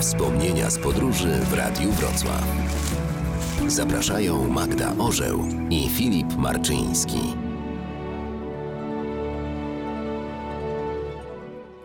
Wspomnienia z podróży w Radiu Wrocław. Zapraszają Magda Orzeł i Filip Marczyński.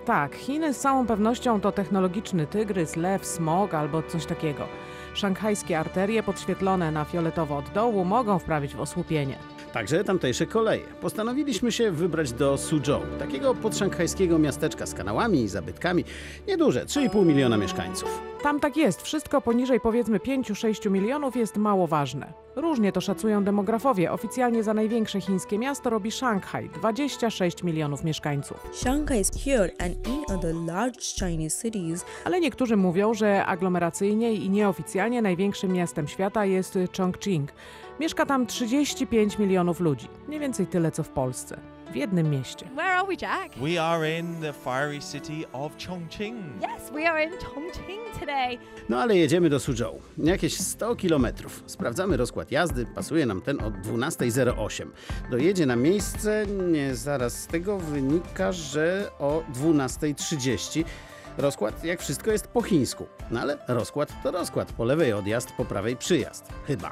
Tak, Chiny z całą pewnością to technologiczny tygrys, lew, smog albo coś takiego. Szanghajskie arterie podświetlone na fioletowo od dołu mogą wprawić w osłupienie. Także tamtejsze koleje. Postanowiliśmy się wybrać do Suzhou, takiego podszanghajskiego miasteczka z kanałami i zabytkami. Nieduże, 3,5 miliona mieszkańców. Tam tak jest, wszystko poniżej powiedzmy 5-6 milionów jest mało ważne. Różnie to szacują demografowie. Oficjalnie za największe chińskie miasto robi Szanghaj, 26 milionów mieszkańców. Shanghai is huge and in other large Chinese cities. Ale niektórzy mówią, że aglomeracyjnie i nieoficjalnie największym miastem świata jest Chongqing. Mieszka tam 35 milionów ludzi, mniej więcej tyle co w Polsce. W jednym mieście. Where are we, Jack? We are in the fiery city of Chongqing. Yes, we are in Chongqing today. No ale jedziemy do Suzhou. Jakieś 100 kilometrów. Sprawdzamy rozkład jazdy, pasuje nam ten od 12.08. Dojedzie na miejsce, nie, zaraz z tego wynika, że o 12.30. Rozkład, jak wszystko, jest po chińsku. No ale rozkład to rozkład. Po lewej odjazd, po prawej przyjazd. Chyba.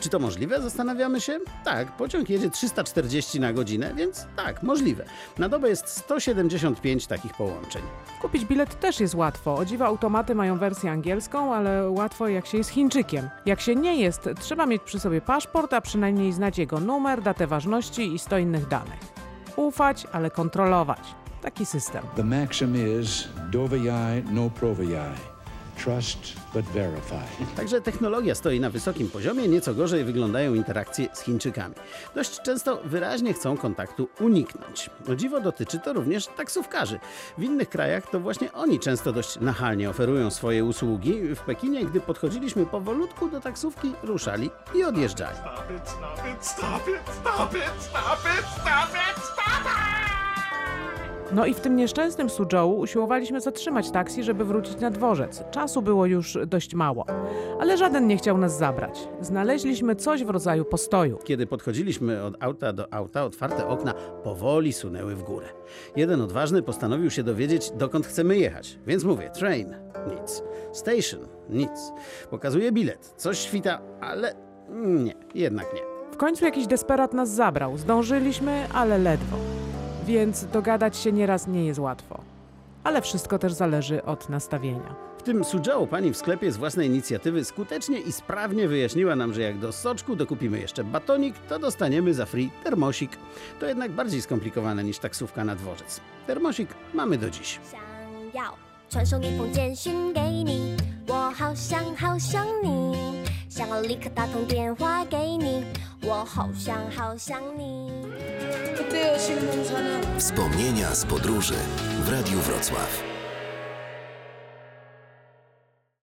Czy to możliwe? Zastanawiamy się. Tak, pociąg jedzie 340 na godzinę, więc tak, możliwe. Na dobę jest 175 takich połączeń. Kupić bilet też jest łatwo. O automaty mają wersję angielską, ale łatwo jak się jest Chińczykiem. Jak się nie jest, trzeba mieć przy sobie paszport, a przynajmniej znać jego numer, datę ważności i 100 innych danych. Ufać, ale kontrolować. Taki system. The maxim is doviai no proviai. Trust but verify. Także technologia stoi na wysokim poziomie, nieco gorzej wyglądają interakcje z Chińczykami. Dość często wyraźnie chcą kontaktu uniknąć. O dziwo dotyczy to również taksówkarzy. W innych krajach to właśnie oni często dość nachalnie oferują swoje usługi. W Pekinie, gdy podchodziliśmy powolutku do taksówki, ruszali i odjeżdżali. Stop it, stop it, stop it, stop it, stop it! No i w tym nieszczęsnym Suzhou usiłowaliśmy zatrzymać taksi, żeby wrócić na dworzec. Czasu było już dość mało. Ale żaden nie chciał nas zabrać. Znaleźliśmy coś w rodzaju postoju. Kiedy podchodziliśmy od auta do auta, otwarte okna powoli sunęły w górę. Jeden odważny postanowił się dowiedzieć, dokąd chcemy jechać. Więc mówię, train, nic. Station, nic. Pokazuje bilet, coś świta, ale nie, jednak nie. W końcu jakiś desperat nas zabrał. Zdążyliśmy, ale ledwo Więc dogadać się nieraz nie jest łatwo. Ale wszystko też zależy od nastawienia. W tym Suzhou pani w sklepie z własnej inicjatywy skutecznie i sprawnie wyjaśniła nam, że jak do soczku dokupimy jeszcze batonik, to dostaniemy za free termosik. To jednak bardziej skomplikowane niż taksówka na dworzec. Termosik mamy do dziś. 想要传送一封简讯给你，我好想好想你， 想要立刻打通电话给你，我好想好想你。 Wspomnienia z podróży w Radiu Wrocław.